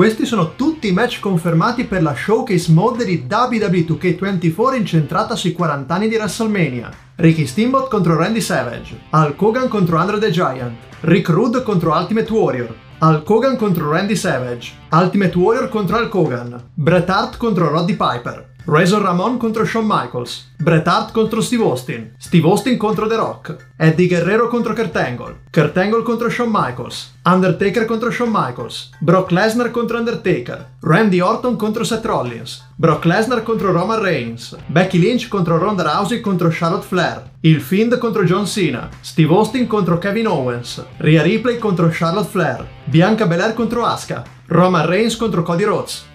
Questi sono tutti i match confermati per la showcase mode di WWE 2K24 incentrata sui 40 anni di WrestleMania. Ricky Steamboat contro Randy Savage, Hulk Hogan contro Andre the Giant, Rick Rude contro Ultimate Warrior, Hulk Hogan contro Randy Savage, Ultimate Warrior contro Hulk Hogan, Bret Hart contro Roddy Piper, Razor Ramon contro Shawn Michaels, Bret Hart contro Steve Austin, Steve Austin contro The Rock, Eddie Guerrero contro Kurt Angle, Kurt Angle contro Shawn Michaels, Undertaker contro Shawn Michaels, Brock Lesnar contro Undertaker, Randy Orton contro Seth Rollins, Brock Lesnar contro Roman Reigns, Becky Lynch contro Ronda Rousey contro Charlotte Flair, Il Fiend contro John Cena, Steve Austin contro Kevin Owens, Rhea Ripley contro Charlotte Flair, Bianca Belair contro Asuka, Roman Reigns contro Cody Rhodes,